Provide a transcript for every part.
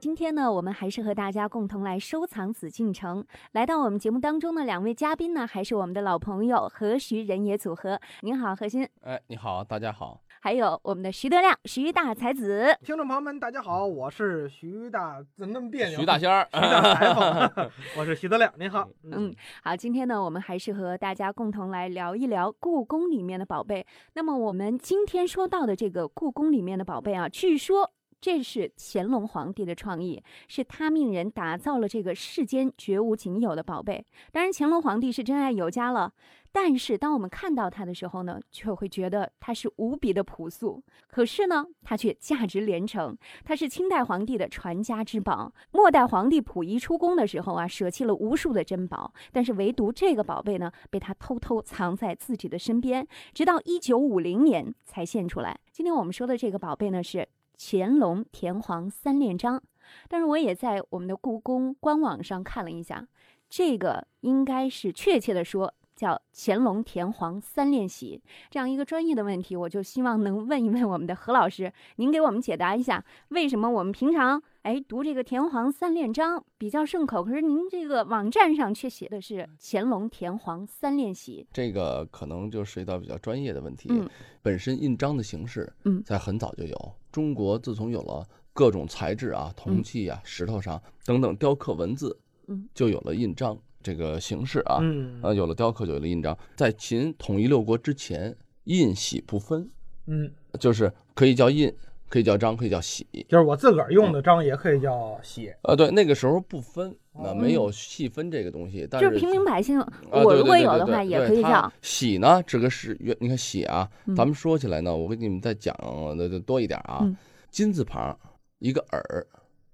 今天呢，我们还是和大家共同来收藏紫禁城。来到我们节目当中的两位嘉宾呢，还是我们的老朋友何徐人也组合。您好，何鑫。哎，你好，大家好。还有我们的徐德亮，徐大才子。听众朋友们，大家好，我是徐大，怎么那么别扭？徐大仙儿，徐大才子，我是徐德亮，您好。嗯，好，今天呢，我们还是和大家共同来聊一聊故宫里面的宝贝。那么我们今天说到的这个故宫里面的宝贝啊，据说。这是乾隆皇帝的创意，是他命人打造了这个世间绝无仅有的宝贝。当然，乾隆皇帝是真爱有加了，但是当我们看到它的时候呢，却会觉得它是无比的朴素。可是呢，它却价值连城。它是清代皇帝的传家之宝。末代皇帝溥仪出宫的时候啊，舍弃了无数的珍宝，但是唯独这个宝贝呢，被他偷偷藏在自己的身边，直到一九五零年才现出来。今天我们说的这个宝贝呢，是。乾隆田黄三连章，但是我也在我们的故宫官网上看了一下，这个应该是确切的说叫乾隆田黄三链玺。这样一个专业的问题，我就希望能问一问我们的何老师，您给我们解答一下，为什么我们平常哎读这个田黄三练章比较顺口，可是您这个网站上却写的是乾隆田黄三链玺？这个可能就涉及到比较专业的问题。嗯，本身印章的形式，嗯，在很早就有。中国自从有了各种材质啊，铜器啊、石头上等等雕刻文字，嗯，就有了印章这个形式啊，嗯，有了雕刻就有了印章。在秦统一六国之前，印玺不分，嗯，就是可以叫印，可以叫章，可以叫喜，就是我自个儿用的章也可以叫玺。呃，对，那个时候不分，那没有细分这个东西，但是就是平民百姓，我如果有的话也可以叫喜呢。这个是原，你看喜啊，咱们说起来呢，我给你们再讲的多一点啊。金字旁一个耳，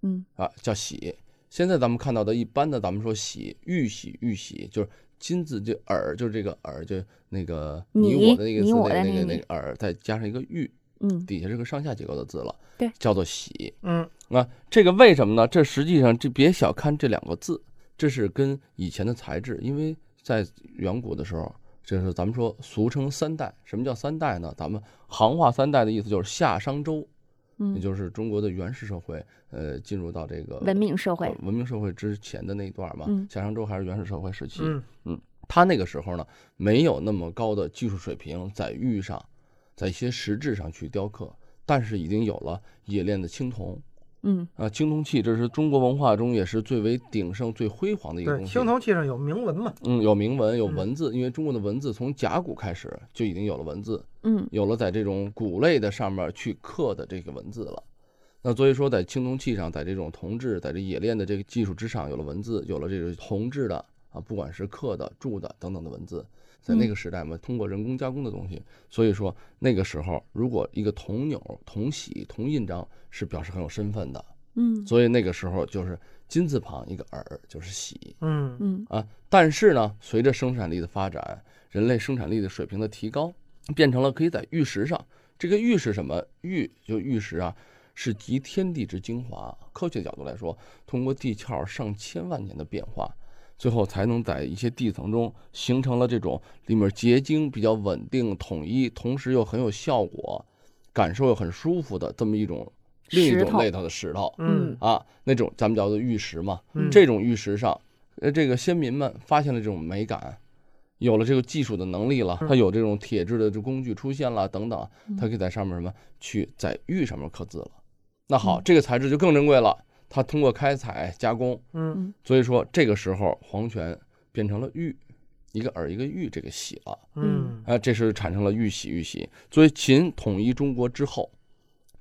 嗯啊叫喜。现在咱们看到的一般的，咱们说喜，玉玺，玉玺就是金字就耳，就是这个耳，就那个你我的那个字，那个那个耳，再加上一个玉，嗯，底下是个上下结构的字了，对，叫做喜。嗯，啊，这个为什么呢？这实际上这别小看这两个字，这是跟以前的材质，因为在远古的时候，就是咱们说俗称三代。什么叫三代呢？咱们行话三代的意思就是夏商周。嗯也就是中国的原始社会，呃，进入到这个文明社会，文明社会之前的那一段嘛，夏商周还是原始社会时期，嗯，他那个时候呢，没有那么高的技术水平在玉上，在一些实质上去雕刻，但是已经有了冶炼的青铜。嗯啊，青铜器这是中国文化中也是最为鼎盛、最辉煌的一个东西。青铜器上有铭文嘛？嗯，有铭文，有文字，因为中国的文字从甲骨开始就已经有了文字。嗯，有了在这种骨类的上面去刻的这个文字了。那所以说，在青铜器上，在这种铜制，在这冶炼的这个技术之上，有了文字，有了这个铜制的啊，不管是刻的、铸的等等的文字，在那个时代嘛，通过人工加工的东西，所以说那个时候，如果一个铜钮、铜玺、铜印章。是表示很有身份的，嗯，所以那个时候就是金字旁一个耳就是玺，嗯嗯啊，但是呢，随着生产力的发展，人类生产力的水平的提高，变成了可以在玉石上。这个玉是什么？玉就玉石啊，是集天地之精华。科学角度来说，通过地壳上千万年的变化，最后才能在一些地层中形成了这种里面结晶比较稳定、统一，同时又很有效果，感受又很舒服的这么一种。另一种类头的石头，嗯啊，那种咱们叫做玉石嘛。嗯，这种玉石上，呃，这个先民们发现了这种美感，有了这个技术的能力了，他有这种铁制的这工具出现了等等，他可以在上面什么去在玉上面刻字了。那好，这个材质就更珍贵了。它通过开采加工，嗯，所以说这个时候皇权变成了玉，一个耳一个玉这个玺了。嗯，啊，这是产生了玉玺玉玺。所以秦统一中国之后。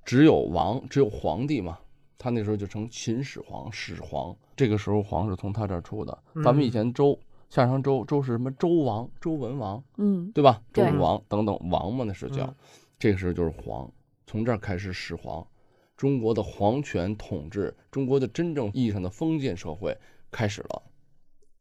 只有王，只有皇帝嘛，他那时候就称秦始皇，始皇。这个时候皇是从他这儿出的。咱们以前周，夏商周，周是什么？周王，周文王，嗯，对吧？周武王等等王嘛，那是叫。嗯、这个时候就是皇，从这儿开始始皇，中国的皇权统治，中国的真正意义上的封建社会开始了。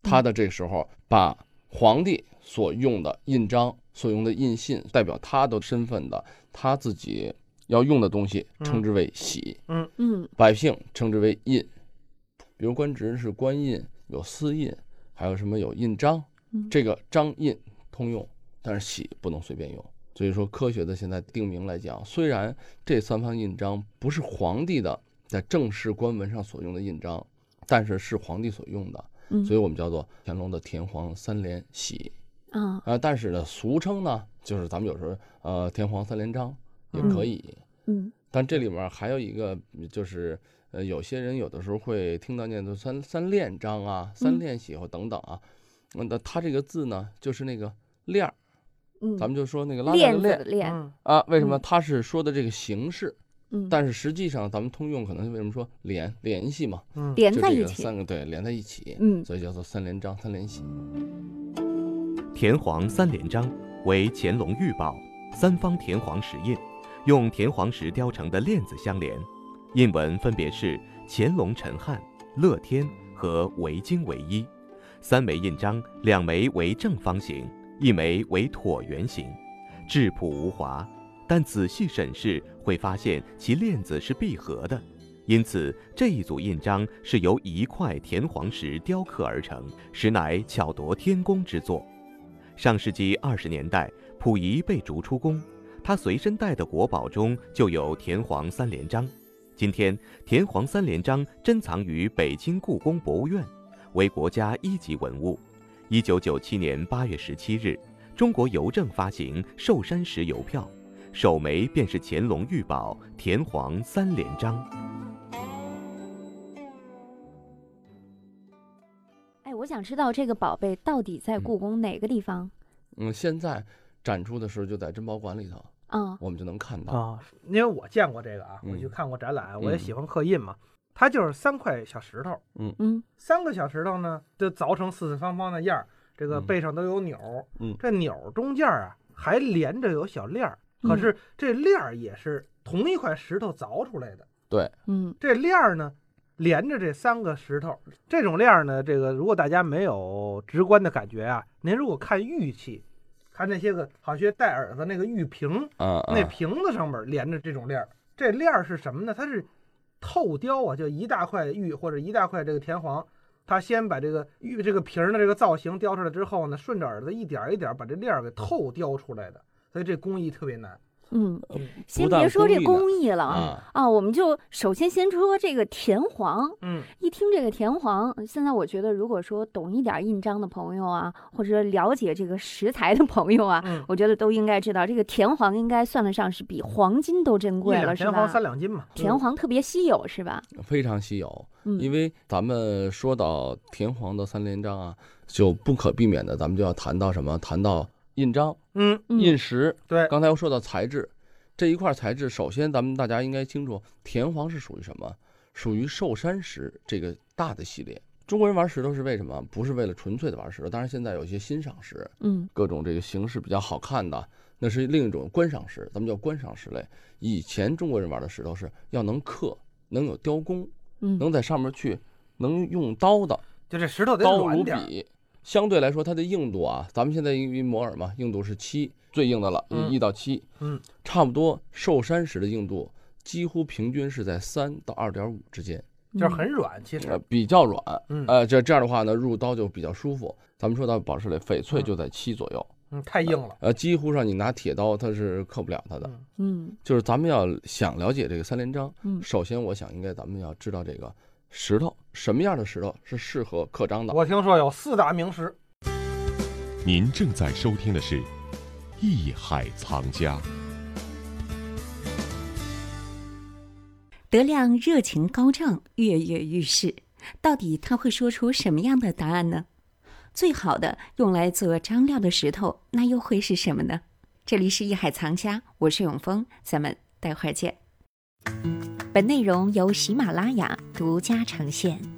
他的这时候把皇帝所用的印章、所用的印信，代表他的身份的，他自己。要用的东西称之为玺，嗯嗯，百姓称之为印，比如官职是官印，有私印，还有什么有印章，这个章印通用，但是玺不能随便用。所以说，科学的现在定名来讲，虽然这三方印章不是皇帝的在正式官文上所用的印章，但是是皇帝所用的，嗯所以我们叫做乾隆的天皇三连玺啊啊。但是呢，俗称呢，就是咱们有时候呃天皇三连章也可以。嗯但这里面还有一个，就是呃，有些人有的时候会听到念的三三链章啊、三链玺或等等啊。嗯那它这个字呢，就是那个链儿，嗯，咱们就说那个拉链链的链子的链，嗯啊。为什么嗯它是说的这个形式？嗯，但是实际上咱们通用可能为什么说联联系嘛？嗯，就连在一起，这个三个对连在一起，嗯所以叫做三连章、三连系。田黄三连章为乾隆御宝，三方田黄石印，用田黄石雕成的链子相连，印文分别是乾隆陈汉、乐天和维京唯一。三枚印章，两枚为正方形，一枚为椭圆形，质朴无华。但仔细审视会发现其链子是闭合的，因此这一组印章是由一块田黄石雕刻而成，实乃巧夺天工之作。上世纪二十年代，溥仪被逐出宫，他随身带的国宝中就有田黄三连章。今天，田黄三连章珍藏于北京故宫博物院，为国家一级文物。一九九七年八月十七日，中国邮政发行寿山石邮票，首枚便是乾隆御宝田黄三连章。哎，我想知道这个宝贝到底在故宫哪个地方？嗯，现在展出的时候就在珍宝馆里头，嗯，我们就能看到。啊，因为我见过这个啊，我去嗯看过展览，我也嗯喜欢刻印嘛。它就是三块小石头，嗯。嗯。三个小石头呢，就凿成四四方方的样儿，这个嗯。背上都有钮儿，嗯。这钮儿中间啊还连着有小链儿，可嗯。是这链儿也是同一块石头凿出来的。对，嗯。这链儿呢，连着这三个石头，这种链儿呢，这个如果大家没有直观的感觉啊，您如果看玉器，看那些个好些带耳朵那个玉瓶，啊啊，那瓶子上面连着这种链儿，这链儿是什么呢？它是透雕啊，就一大块玉或者一大块这个田黄，他先把这个玉这个瓶儿的这个造型雕出来之后呢，顺着耳朵一点一点把这链儿给透雕出来的，所以这工艺特别难。嗯，先别说这工艺了啊啊，啊，我们就首先先说这个田黄。嗯，一听这个田黄，现在我觉得，如果说懂一点印章的朋友啊，或者了解这个石材的朋友啊，嗯我觉得都应该知道，这个田黄应该算得上是比黄金都珍贵了，是吧田黄吧？三两金嘛。田黄特别稀有，是吧？非常稀有。嗯，因为咱们说到田黄的三连章啊，就不可避免的，咱们就要谈到什么？谈到印章、嗯，嗯印石。对，刚才又说到材质，这一块材质，首先咱们大家应该清楚，田黄是属于什么？属于寿山石这个大的系列。中国人玩石头是为什么？不是为了纯粹的玩石头，当然现在有一些欣赏石，嗯各种这个形式比较好看的，那是另一种观赏石，咱们叫观赏石类。以前中国人玩的石头是要能刻，能有雕工，嗯能在上面去，能用刀的，就这石头得刀如软点。相对来说，它的硬度啊，咱们现在因为摩尔嘛，硬度是七，最硬的了，嗯一到七，嗯，差不多寿山石的硬度几乎平均是在三到二点五之间，就是很软，其呃实，，比较软，嗯呃，这这样的话呢，入刀就比较舒服。咱们说到宝石类，翡翠嗯就在七左右，嗯，太硬了。呃，几乎上你拿铁刀它是刻不了它的。嗯嗯就是咱们要想了解这个三连章，嗯首先我想应该咱们要知道这个石头什么样的石头是适合刻章的。我听说有四大名石，您正在收听的是《艺海藏家》。德亮热情高涨，跃跃欲试。到底他会说出什么样的答案呢？最好的用来做张料的石头，那又会是什么呢？这里是艺海藏家，我是永峰，咱们待会儿见。本内容由喜马拉雅独家呈现。